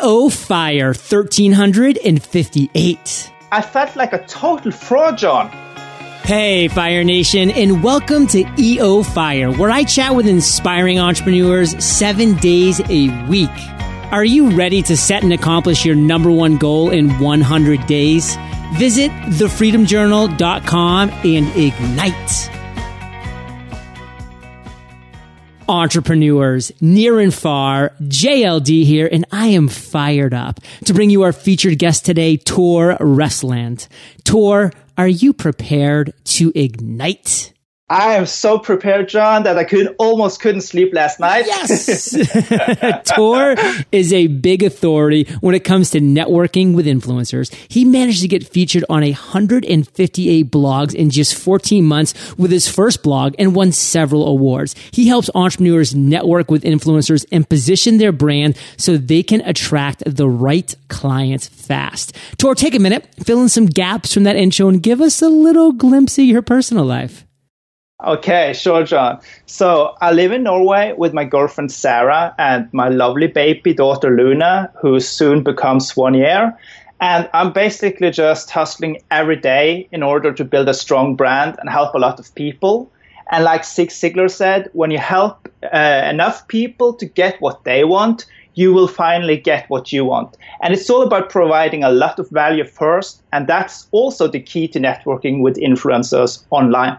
EO Fire 1358. I felt like a total fraud, John. Hey, Fire Nation, and welcome to EO Fire, where I chat with inspiring entrepreneurs seven days a week. Are you ready to set and accomplish your number one goal in 100 days? Visit thefreedomjournal.com and ignite. Entrepreneurs near and far. JLD here, and I am fired up to bring you our featured guest today, Tor Refsland. Tor, are you prepared to ignite? I am so prepared, John, that I could almost couldn't sleep last night. Yes. Tor is a big authority when it comes to networking with influencers. He managed to get featured on 158 blogs in just 14 months with his first blog and won several awards. He helps entrepreneurs network with influencers and position their brand so they can attract the right clients fast. Tor, take a minute, fill in some gaps from that intro and give us a little glimpse of your personal life. Okay, sure, John. So I live in Norway with my girlfriend Sarah and my lovely baby daughter Luna, who soon becomes one year. And I'm basically just hustling every day in order to build a strong brand and help a lot of people. And like Zig Ziglar said, when you help uh, enough people to get what they want, you will finally get what you want. And it's all about providing a lot of value first. And that's also the key to networking with influencers online.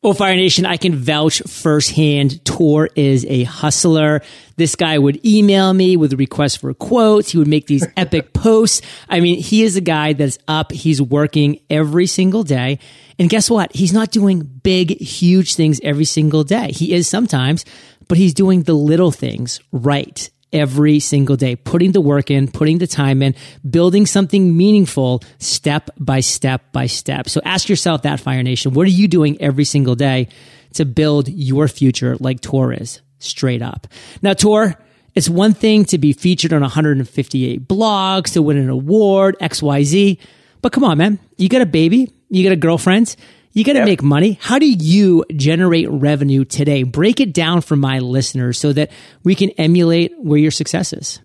Well, Fire Nation, I can vouch firsthand. Tor is a hustler. This guy would email me with requests for quotes. He would make these epic posts. I mean, he is a guy that's up. He's working every single day. And guess what? He's not doing big, huge things every single day. He is sometimes, but he's doing the little things right every single day, putting the work in, putting the time in, building something meaningful step by step by step. So ask yourself that, Fire Nation. What are you doing every single day to build your future like Tor is? Straight up. Now, Tor, it's one thing to be featured on 158 blogs, to win an award, XYZ. But come on, man. You got a baby, you got a girlfriend, you got to yep. make money. How do you generate revenue today? Break it down for my listeners so that we can emulate where your success is.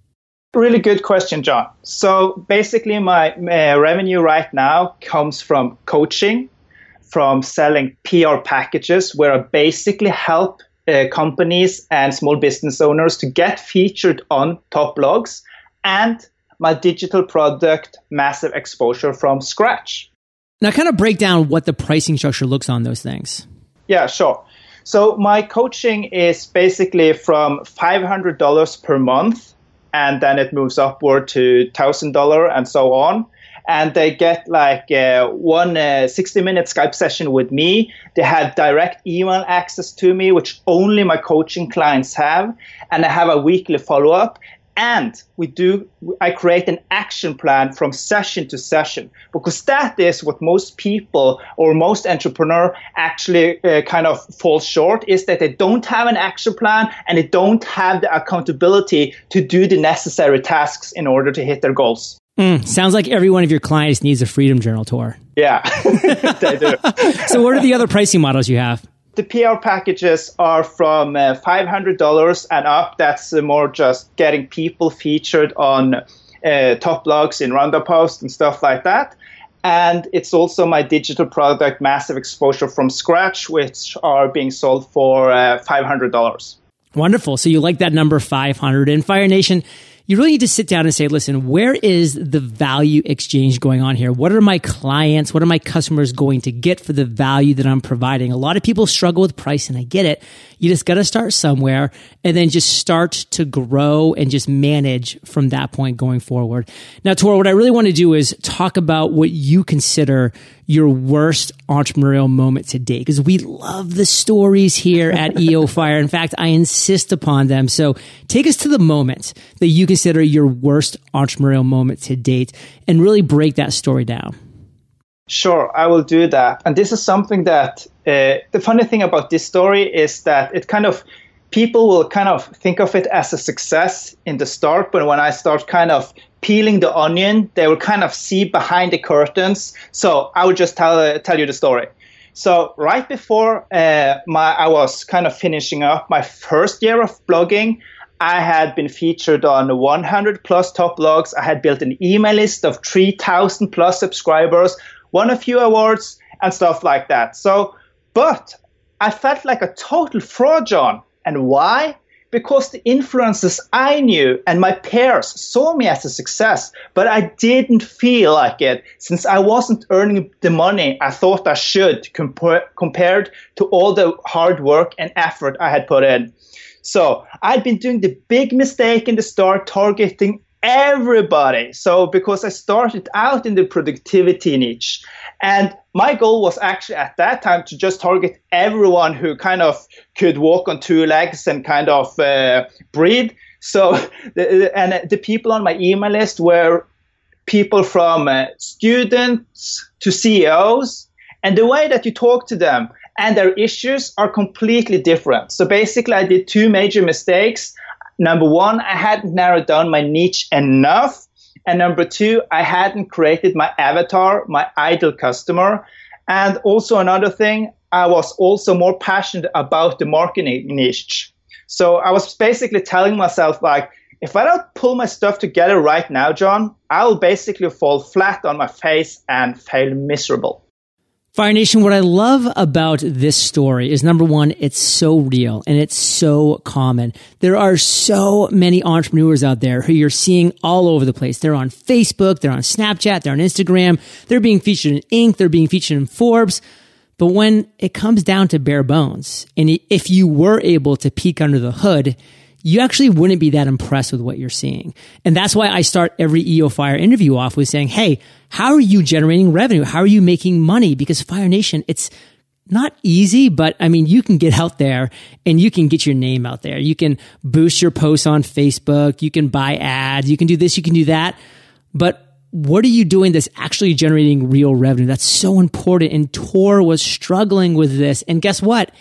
Really good question, John. So basically, my uh, revenue right now comes from coaching, from selling PR packages, where I basically help uh, companies and small business owners to get featured on top blogs, and my digital product, Massive Exposure from scratch. Now, kind of break down what the pricing structure looks on those things. Yeah, sure. So my coaching is basically from $500 per month, and then it moves upward to $1,000 and so on. And they get like uh, one uh, 60 minute Skype session with me. They have direct email access to me, which only my coaching clients have. And I have a weekly follow up and we do i create an action plan from session to session because that is what most people or most entrepreneur actually uh, kind of fall short is that they don't have an action plan and they don't have the accountability to do the necessary tasks in order to hit their goals. Mm, sounds like every one of your clients needs a freedom journal Tor. yeah. They do. So what are the other pricing models you have the PR packages are from uh, $500 and up. That's uh, more just getting people featured on uh, top blogs in Roundup Post and stuff like that. And it's also my digital product, Massive Exposure from Scratch, which are being sold for uh, $500. Wonderful. So you like that number 500. And Fire Nation, you really need to sit down and say, listen, where is the value exchange going on here? What are my clients, what are my customers going to get for the value that I'm providing? A lot of people struggle with price and I get it. You just got to start somewhere and then just start to grow and just manage from that point going forward. Now, Tor, what I really want to do is talk about what you consider your worst entrepreneurial moment to date because we love the stories here at EO Fire. In fact, I insist upon them. So take us to the moment that you consider your worst entrepreneurial moment to date and really break that story down. Sure, I will do that. And this is something that uh, the funny thing about this story is that it kind of people will kind of think of it as a success in the start, but when I start kind of peeling the onion, they will kind of see behind the curtains. So I will just tell uh, tell you the story. So right before uh, my I was kind of finishing up my first year of blogging, I had been featured on 100 plus top blogs. I had built an email list of 3,000 plus subscribers, won a few awards, and stuff like that. So, but I felt like a total fraud, John. And why? Because the influences I knew and my peers saw me as a success, but I didn't feel like it since I wasn't earning the money I thought I should compa- compared to all the hard work and effort I had put in. So I'd been doing the big mistake in the start, targeting everybody. So because I started out in the productivity niche, and my goal was actually at that time to just target everyone who kind of could walk on two legs and kind of uh, breathe. So, the, and the people on my email list were people from uh, students to CEOs. And the way that you talk to them and their issues are completely different. So basically, I did two major mistakes. Number one, I hadn't narrowed down my niche enough. And number two, I hadn't created my avatar, my ideal customer. And also another thing, I was also more passionate about the marketing niche. So I was basically telling myself like, if I don't pull my stuff together right now, John, I'll basically fall flat on my face and fail miserable. Fire Nation, what I love about this story is number one, it's so real and it's so common. There are so many entrepreneurs out there who you're seeing all over the place. They're on Facebook, they're on Snapchat, they're on Instagram, they're being featured in Inc., they're being featured in Forbes. But when it comes down to bare bones, and if you were able to peek under the hood, you actually wouldn't be that impressed with what you're seeing. And that's why I start every EO Fire interview off with saying, Hey, how are you generating revenue? How are you making money? Because Fire Nation, it's not easy, but I mean, you can get out there and you can get your name out there. You can boost your posts on Facebook. You can buy ads. You can do this. You can do that. But what are you doing that's actually generating real revenue? That's so important. And Tor was struggling with this. And guess what?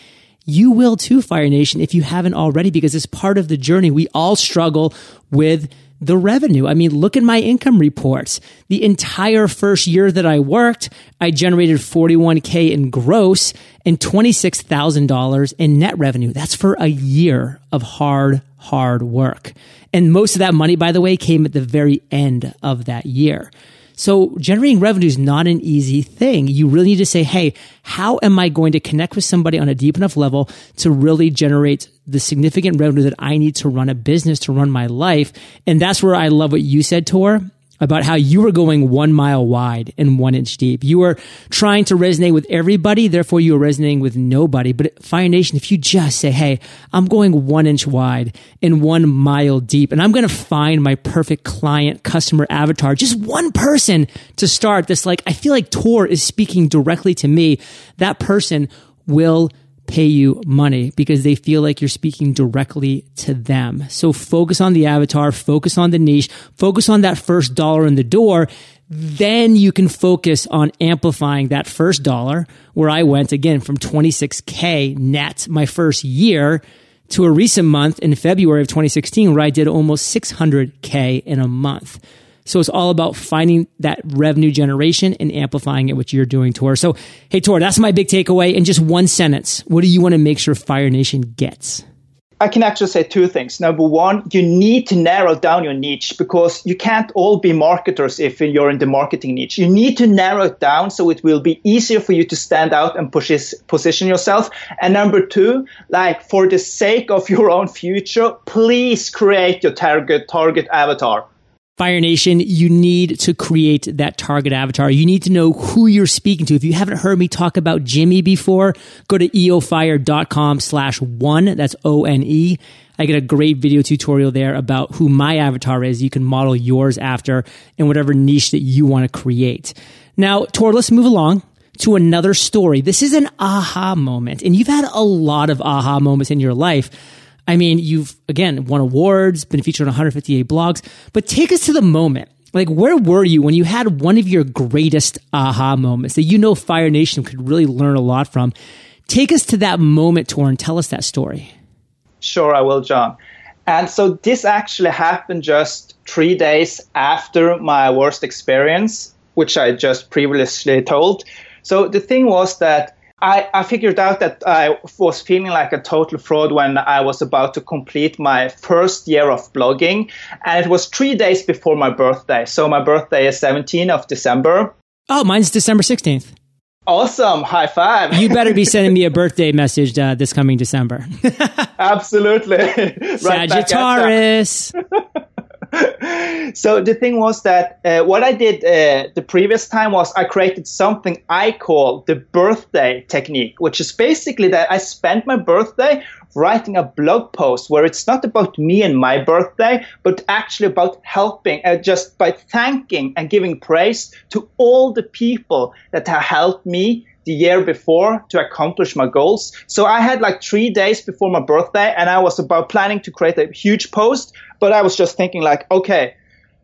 You will too, Fire Nation, if you haven't already, because it's part of the journey. We all struggle with the revenue. I mean, look at my income reports. The entire first year that I worked, I generated 41K in gross and $26,000 in net revenue. That's for a year of hard, hard work. And most of that money, by the way, came at the very end of that year. So generating revenue is not an easy thing. You really need to say, Hey, how am I going to connect with somebody on a deep enough level to really generate the significant revenue that I need to run a business, to run my life? And that's where I love what you said, Tor about how you were going one mile wide and one inch deep. You were trying to resonate with everybody, therefore you were resonating with nobody. But Fire Nation, if you just say, Hey, I'm going one inch wide and one mile deep, and I'm going to find my perfect client customer avatar, just one person to start this, like, I feel like Tor is speaking directly to me. That person will pay you money because they feel like you're speaking directly to them. So focus on the avatar, focus on the niche, focus on that first dollar in the door. Then you can focus on amplifying that first dollar where I went again from 26K net my first year to a recent month in February of 2016 where I did almost 600K in a month. So it's all about finding that revenue generation and amplifying it, which you're doing, Tor. So, hey, Tor, that's my big takeaway. In just one sentence, what do you want to make sure Fire Nation gets? I can actually say two things. Number one, you need to narrow down your niche because you can't all be marketers if you're in the marketing niche. You need to narrow it down so it will be easier for you to stand out and push position yourself. And number two, like for the sake of your own future, please create your target target avatar. Fire Nation, you need to create that target avatar. You need to know who you're speaking to. If you haven't heard me talk about Jimmy before, go to eofire.com slash one. That's O-N-E. I get a great video tutorial there about who my avatar is. You can model yours after in whatever niche that you want to create. Now, Tor, let's move along to another story. This is an aha moment, and you've had a lot of aha moments in your life. I mean, you've again won awards, been featured on 158 blogs, but take us to the moment. Like, where were you when you had one of your greatest aha moments that you know Fire Nation could really learn a lot from? Take us to that moment, Tor, and tell us that story. Sure, I will, John. And so this actually happened just three days after my worst experience, which I just previously told. So the thing was that I, I figured out that I was feeling like a total fraud when I was about to complete my first year of blogging. And it was three days before my birthday. So my birthday is 17th of December. Oh, mine's December 16th. Awesome. High five. you better be sending me a birthday message uh, this coming December. Absolutely. Sagittarius. So the thing was that uh, what I did uh, the previous time was I created something I call the birthday technique, which is basically that I spent my birthday writing a blog post where it's not about me and my birthday, but actually about helping, uh, just by thanking and giving praise to all the people that have helped me the year before to accomplish my goals. So I had like three days before my birthday and I was about planning to create a huge post, but I was just thinking like, okay,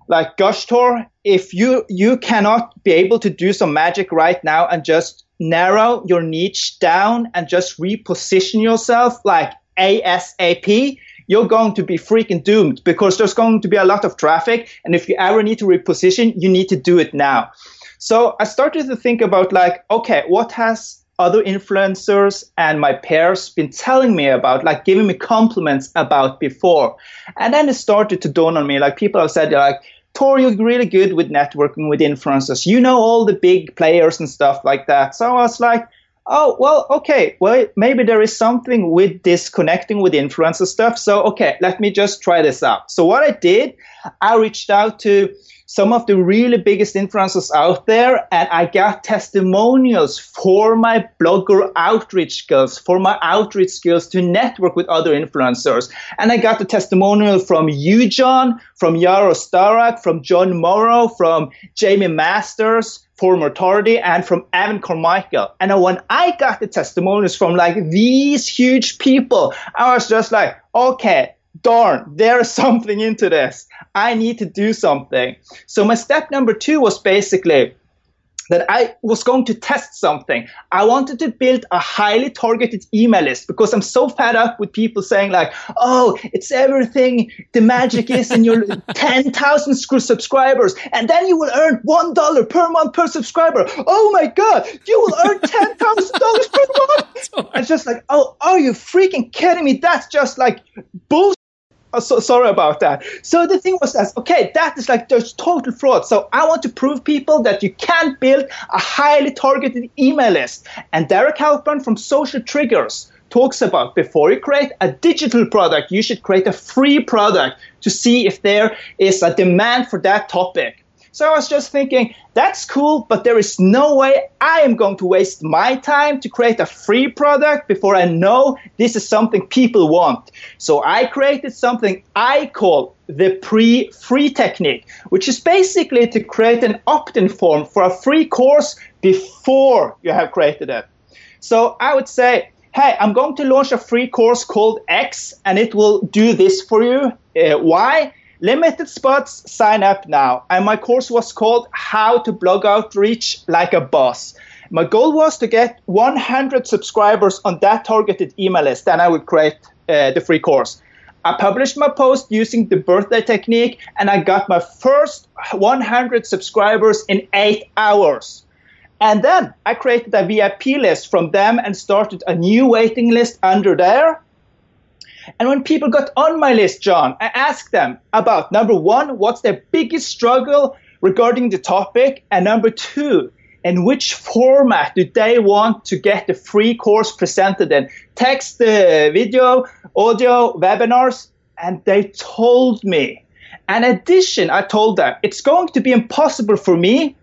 like gosh Tor, if you you cannot be able to do some magic right now and just narrow your niche down and just reposition yourself like ASAP, you're going to be freaking doomed because there's going to be a lot of traffic. And if you ever need to reposition, you need to do it now. So I started to think about like, okay, what has other influencers and my peers been telling me about, like giving me compliments about before? And then it started to dawn on me, like people have said, like, Tor, you're really good with networking with influencers. You know all the big players and stuff like that. So I was like, oh, well, okay, well, maybe there is something with this connecting with influencer stuff. So, okay, let me just try this out. So what I did, I reached out to some of the really biggest influencers out there and I got testimonials for my blogger outreach skills, for my outreach skills to network with other influencers. And I got the testimonial from you, John, from Yaro Starak, from John Morrow, from Jamie Masters, former Tardy, and from Evan Carmichael. And when I got the testimonials from like these huge people, I was just like, okay, darn, there's something into this. I need to do something. So my step number two was basically that I was going to test something. I wanted to build a highly targeted email list because I'm so fed up with people saying like, "Oh, it's everything. The magic is in your 10,000 subscribers, and then you will earn one dollar per month per subscriber." Oh my god, you will earn ten thousand dollars per month. It's just like, oh, are you freaking kidding me? That's just like bullshit. Oh, so, sorry about that. So the thing was that, okay, that is like there's total fraud. So I want to prove people that you can build a highly targeted email list. And Derek Halpern from Social Triggers talks about before you create a digital product, you should create a free product to see if there is a demand for that topic. So I was just thinking, that's cool, but there is no way I am going to waste my time to create a free product before I know this is something people want. So I created something I call the pre-free technique, which is basically to create an opt-in form for a free course before you have created it. So I would say, hey, I'm going to launch a free course called X, and it will do this for you. Uh, why? Limited spots, sign up now. And my course was called How to Blog Outreach Like a Boss. My goal was to get 100 subscribers on that targeted email list, then I would create uh, the free course. I published my post using the birthday technique, and I got my first 100 subscribers in eight hours. And then I created a VIP list from them and started a new waiting list under there. And when people got on my list, John, I asked them about number one, what's their biggest struggle regarding the topic? And number two, in which format do they want to get the free course presented in? Text, uh, video, audio, webinars? And they told me. In addition, I told them it's going to be impossible for me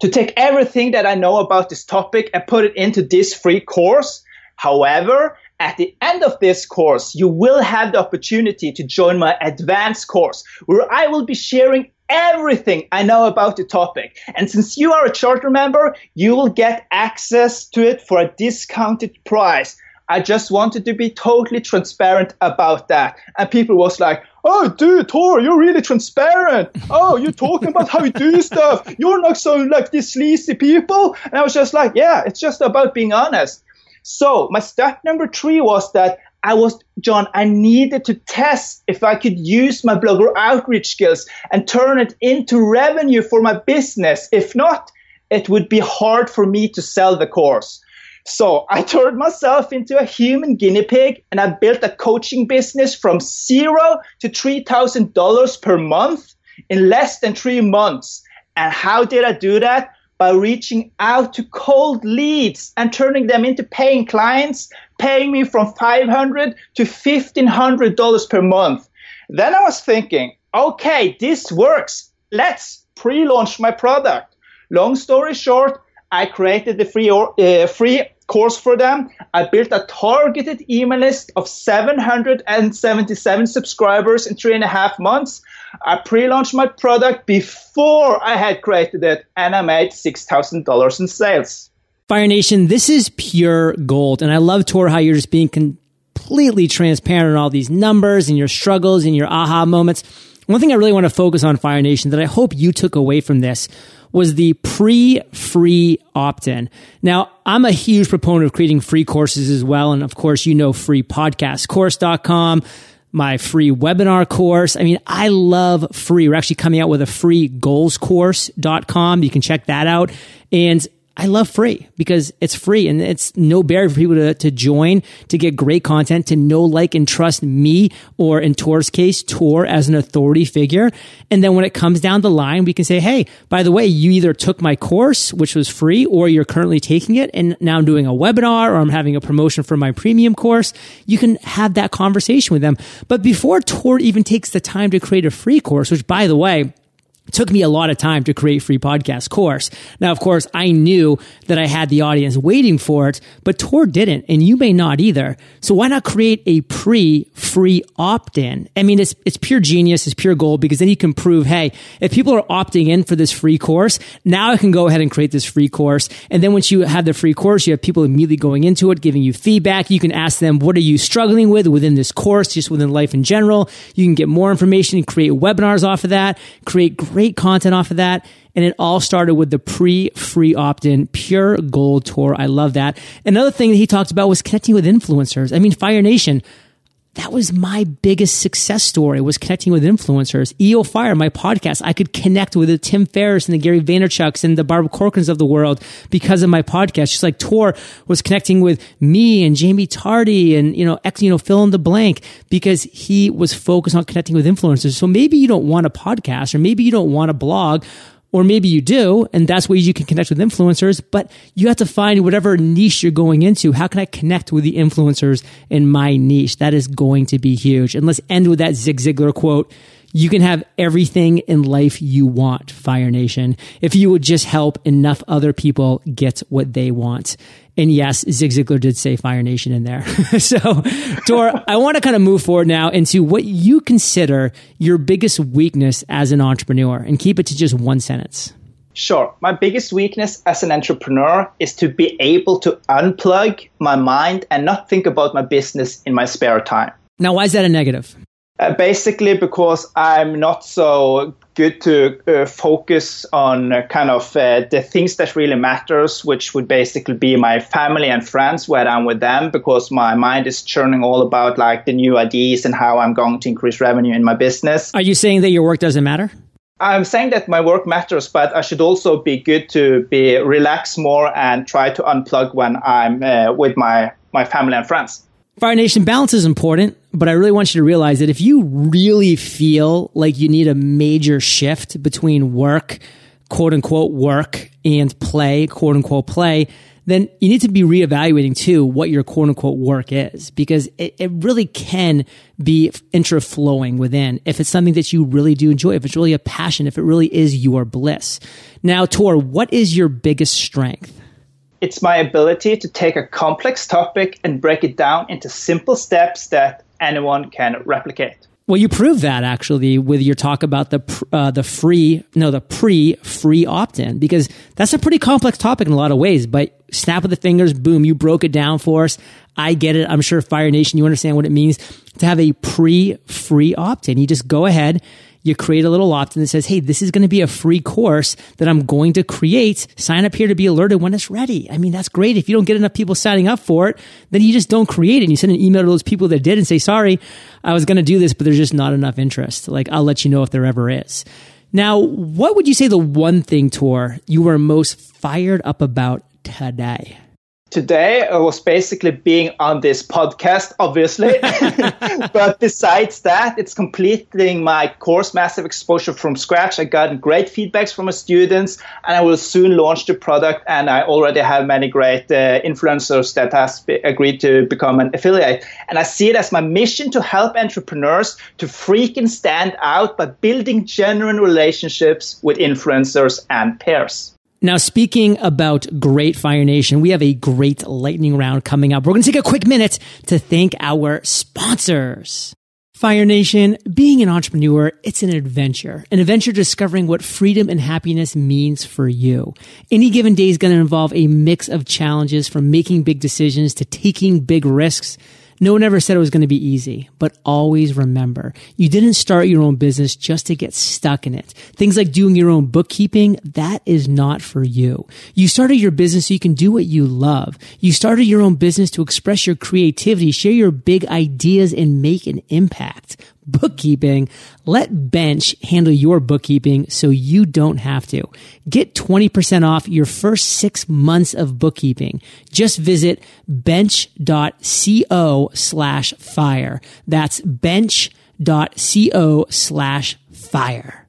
to take everything that I know about this topic and put it into this free course. However, at the end of this course, you will have the opportunity to join my advanced course where I will be sharing everything I know about the topic. And since you are a charter member, you will get access to it for a discounted price. I just wanted to be totally transparent about that. And people was like, oh, dude, Tor, you're really transparent. Oh, you're talking about how you do stuff. You're not so like these sleazy people. And I was just like, yeah, it's just about being honest. So my step number three was that I was, John, I needed to test if I could use my blogger outreach skills and turn it into revenue for my business. If not, it would be hard for me to sell the course. So I turned myself into a human guinea pig and I built a coaching business from zero to $3,000 per month in less than three months. And how did I do that? By reaching out to cold leads and turning them into paying clients, paying me from 500 to $1,500 per month. Then I was thinking, okay, this works. Let's pre launch my product. Long story short, I created the free, uh, free course for them. I built a targeted email list of 777 subscribers in three and a half months. I pre-launched my product before I had created it, and I made six thousand dollars in sales. Fire Nation, this is pure gold, and I love Tor how you're just being completely transparent on all these numbers and your struggles and your aha moments. One thing I really want to focus on, Fire Nation, that I hope you took away from this was the pre-free opt-in. Now, I'm a huge proponent of creating free courses as well. And of course, you know, freepodcastcourse.com, my free webinar course. I mean, I love free. We're actually coming out with a free goalscourse.com. You can check that out. And I love free because it's free and it's no barrier for people to, to join, to get great content, to know, like, and trust me, or in Tor's case, Tor as an authority figure. And then when it comes down the line, we can say, Hey, by the way, you either took my course, which was free, or you're currently taking it. And now I'm doing a webinar or I'm having a promotion for my premium course. You can have that conversation with them. But before Tor even takes the time to create a free course, which by the way, took me a lot of time to create free podcast course. Now, of course, I knew that I had the audience waiting for it, but Tor didn't, and you may not either. So why not create a pre free opt in? I mean, it's, it's pure genius. It's pure gold because then you can prove, hey, if people are opting in for this free course, now I can go ahead and create this free course. And then once you have the free course, you have people immediately going into it, giving you feedback. You can ask them, what are you struggling with within this course, just within life in general? You can get more information and create webinars off of that, create great content off of that. And it all started with the pre free opt in pure gold Tor. I love that. Another thing that he talked about was connecting with influencers. I mean, Fire Nation, that was my biggest success story was connecting with influencers. EO Fire, my podcast, I could connect with the Tim Ferriss and the Gary Vaynerchuks and the Barbara Corcorans of the world because of my podcast. Just like Tor was connecting with me and Jamie Tardy and, you know, X, you know, fill in the blank because he was focused on connecting with influencers. So maybe you don't want a podcast or maybe you don't want a blog or maybe you do, and that's ways you can connect with influencers, but you have to find whatever niche you're going into. How can I connect with the influencers in my niche? That is going to be huge. And let's end with that Zig Ziglar quote. You can have everything in life you want, Fire Nation, if you would just help enough other people get what they want. And yes, Zig Ziglar did say Fire Nation in there. so, Tor, I want to kind of move forward now into what you consider your biggest weakness as an entrepreneur and keep it to just one sentence. Sure. My biggest weakness as an entrepreneur is to be able to unplug my mind and not think about my business in my spare time. Now, why is that a negative? Uh, basically, because I'm not so good to uh, focus on uh, kind of uh, the things that really matters, which would basically be my family and friends, where I'm with them, because my mind is churning all about like the new ideas and how I'm going to increase revenue in my business. Are you saying that your work doesn't matter? I'm saying that my work matters, but I should also be good to be relaxed more and try to unplug when I'm uh, with my my family and friends. Fire Nation balance is important, but I really want you to realize that if you really feel like you need a major shift between work, quote unquote work, and play, quote unquote play, then you need to be reevaluating too what your quote unquote work is because it, it really can be intra-flowing within if it's something that you really do enjoy, if it's really a passion, if it really is your bliss. Now, Tor, what is your biggest strength? It's my ability to take a complex topic and break it down into simple steps that anyone can replicate. Well, you prove that actually with your talk about the uh, the free no the pre free opt in because that's a pretty complex topic in a lot of ways. But snap of the fingers, boom, you broke it down for us. I get it. I'm sure Fire Nation, you understand what it means to have a pre free opt in. You just go ahead, you create a little opt-in that says, Hey, this is going to be a free course that I'm going to create. Sign up here to be alerted when it's ready. I mean, that's great. If you don't get enough people signing up for it, then you just don't create it. And you send an email to those people that did and say, sorry, I was going to do this, but there's just not enough interest. Like, I'll let you know if there ever is. Now, what would you say the one thing, Tor, you were most fired up about today? Today I was basically being on this podcast, obviously. but besides that, it's completing my course, Massive Exposure from scratch. I got great feedbacks from my students, and I will soon launch the product. And I already have many great uh, influencers that has be- agreed to become an affiliate. And I see it as my mission to help entrepreneurs to freaking stand out by building genuine relationships with influencers and peers. Now, speaking about great Fire Nation, we have a great lightning round coming up. We're going to take a quick minute to thank our sponsors. Fire Nation, being an entrepreneur, it's an adventure, an adventure discovering what freedom and happiness means for you. Any given day is going to involve a mix of challenges from making big decisions to taking big risks no one ever said it was going to be easy, but always remember, you didn't start your own business just to get stuck in it. Things like doing your own bookkeeping, that is not for you. You started your business so you can do what you love. You started your own business to express your creativity, share your big ideas, and make an impact bookkeeping, let Bench handle your bookkeeping so you don't have to. Get 20% off your first six months of bookkeeping. Just visit bench.co slash fire. That's bench.co slash fire.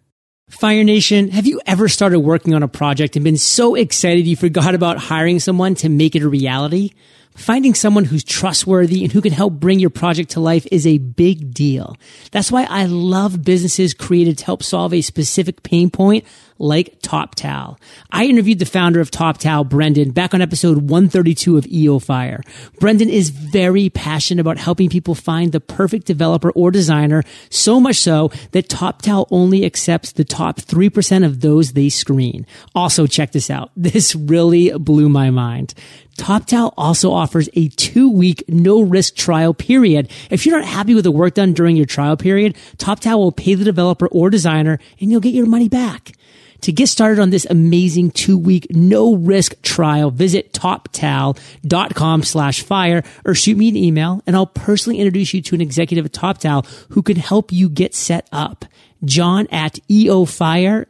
Fire Nation, have you ever started working on a project and been so excited you forgot about hiring someone to make it a reality? Finding someone who's trustworthy and who can help bring your project to life is a big deal. That's why I love businesses created to help solve a specific pain point like TopTal. I interviewed the founder of TopTal, Brendan, back on episode 132 of EO Fire. Brendan is very passionate about helping people find the perfect developer or designer, so much so that TopTal only accepts the top 3% of those they screen. Also, check this out. This really blew my mind. TopTal also offers a two week no risk trial period. If you're not happy with the work done during your trial period, TopTal will pay the developer or designer and you'll get your money back. To get started on this amazing two week no risk trial, visit toptal.com slash fire or shoot me an email and I'll personally introduce you to an executive at TopTal who can help you get set up. John at eofire.com.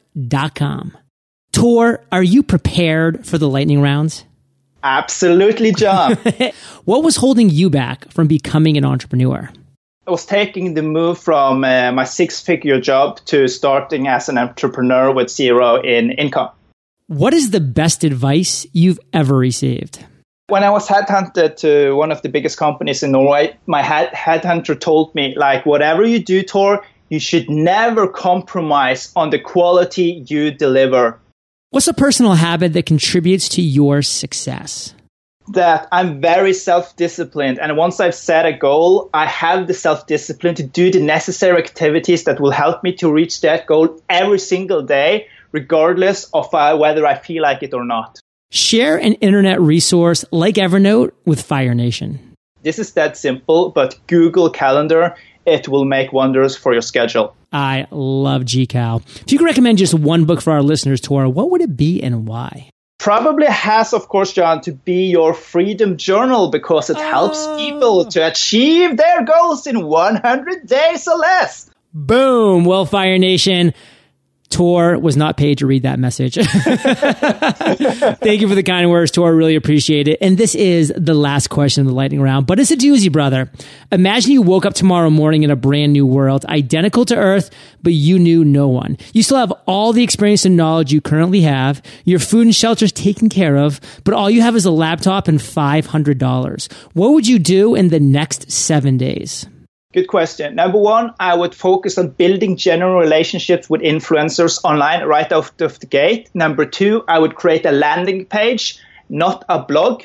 Tor, are you prepared for the lightning rounds? Absolutely, John. what was holding you back from becoming an entrepreneur? I was taking the move from uh, my six figure job to starting as an entrepreneur with zero in income. What is the best advice you've ever received? When I was headhunted to one of the biggest companies in Norway, my head- headhunter told me, like, whatever you do, Tor, you should never compromise on the quality you deliver. What's a personal habit that contributes to your success? that I'm very self disciplined. And once I've set a goal, I have the self discipline to do the necessary activities that will help me to reach that goal every single day, regardless of uh, whether I feel like it or not. Share an internet resource like Evernote with Fire Nation. This is that simple, but Google Calendar, it will make wonders for your schedule. I love GCal. If you could recommend just one book for our listeners, Tor, what would it be and why? probably has, of course, John, to be your freedom journal because it helps oh. people to achieve their goals in 100 days or less. Boom. Well, Fire Nation. Tor was not paid to read that message. Thank you for the kind words, Tor. Really appreciate it. And this is the last question of the lightning round, but it's a doozy, brother. Imagine you woke up tomorrow morning in a brand new world, identical to Earth, but you knew no one. You still have all the experience and knowledge you currently have. Your food and shelter is taken care of, but all you have is a laptop and $500. What would you do in the next seven days? Good question. Number one, I would focus on building general relationships with influencers online right out of the gate. Number two, I would create a landing page, not a blog.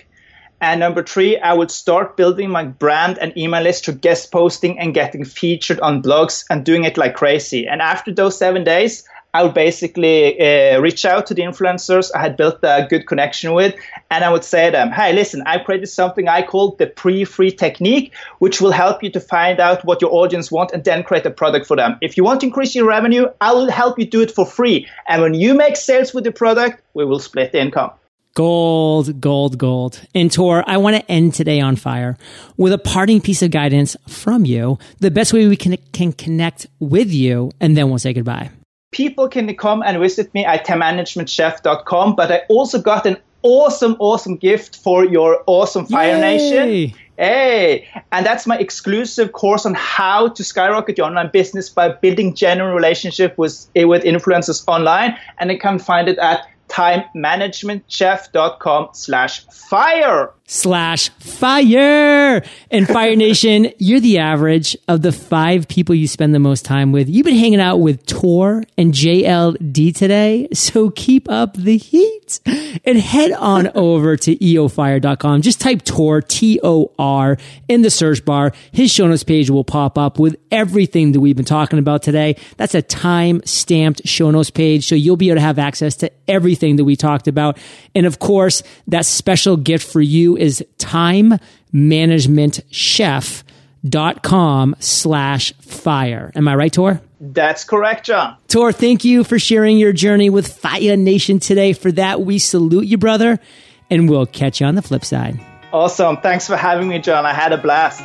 And number three, I would start building my brand and email list through guest posting and getting featured on blogs and doing it like crazy. And after those seven days, I would basically uh, reach out to the influencers I had built a good connection with, and I would say to them, "Hey, listen, I created something I call the pre-free technique, which will help you to find out what your audience want and then create a product for them. If you want to increase your revenue, I will help you do it for free. And when you make sales with the product, we will split the income." Gold, gold, gold. And Tor, I want to end today on fire with a parting piece of guidance from you, the best way we can, can connect with you, and then we'll say goodbye people can come and visit me at timemanagementchef.com, but I also got an awesome, awesome gift for your awesome Fire Yay. Nation. Hey, and that's my exclusive course on how to skyrocket your online business by building genuine relationship with, with influencers online. And you can find it at timemanagementchef.com slash fire slash fire. And Fire Nation, you're the average of the five people you spend the most time with. You've been hanging out with Tor and JLD today. So keep up the heat and head on over to eofire.com. Just type Tor, T-O-R in the search bar. His show notes page will pop up with everything that we've been talking about today. That's a time stamped show notes page. So you'll be able to have access to everything that we talked about. And of course, that special gift for you is time management chef dot com slash fire. Am I right, Tor? That's correct, John. Tor, thank you for sharing your journey with Fire Nation today. For that, we salute you, brother, and we'll catch you on the flip side. Awesome. Thanks for having me, John. I had a blast.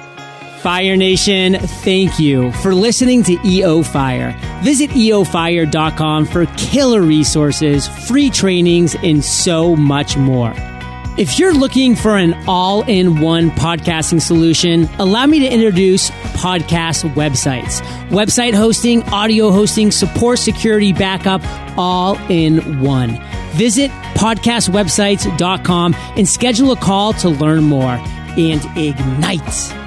Fire Nation, thank you for listening to EO Fire. Visit eofire.com for killer resources, free trainings, and so much more. If you're looking for an all in one podcasting solution, allow me to introduce podcast websites. Website hosting, audio hosting, support, security, backup, all in one. Visit podcastwebsites.com and schedule a call to learn more and ignite.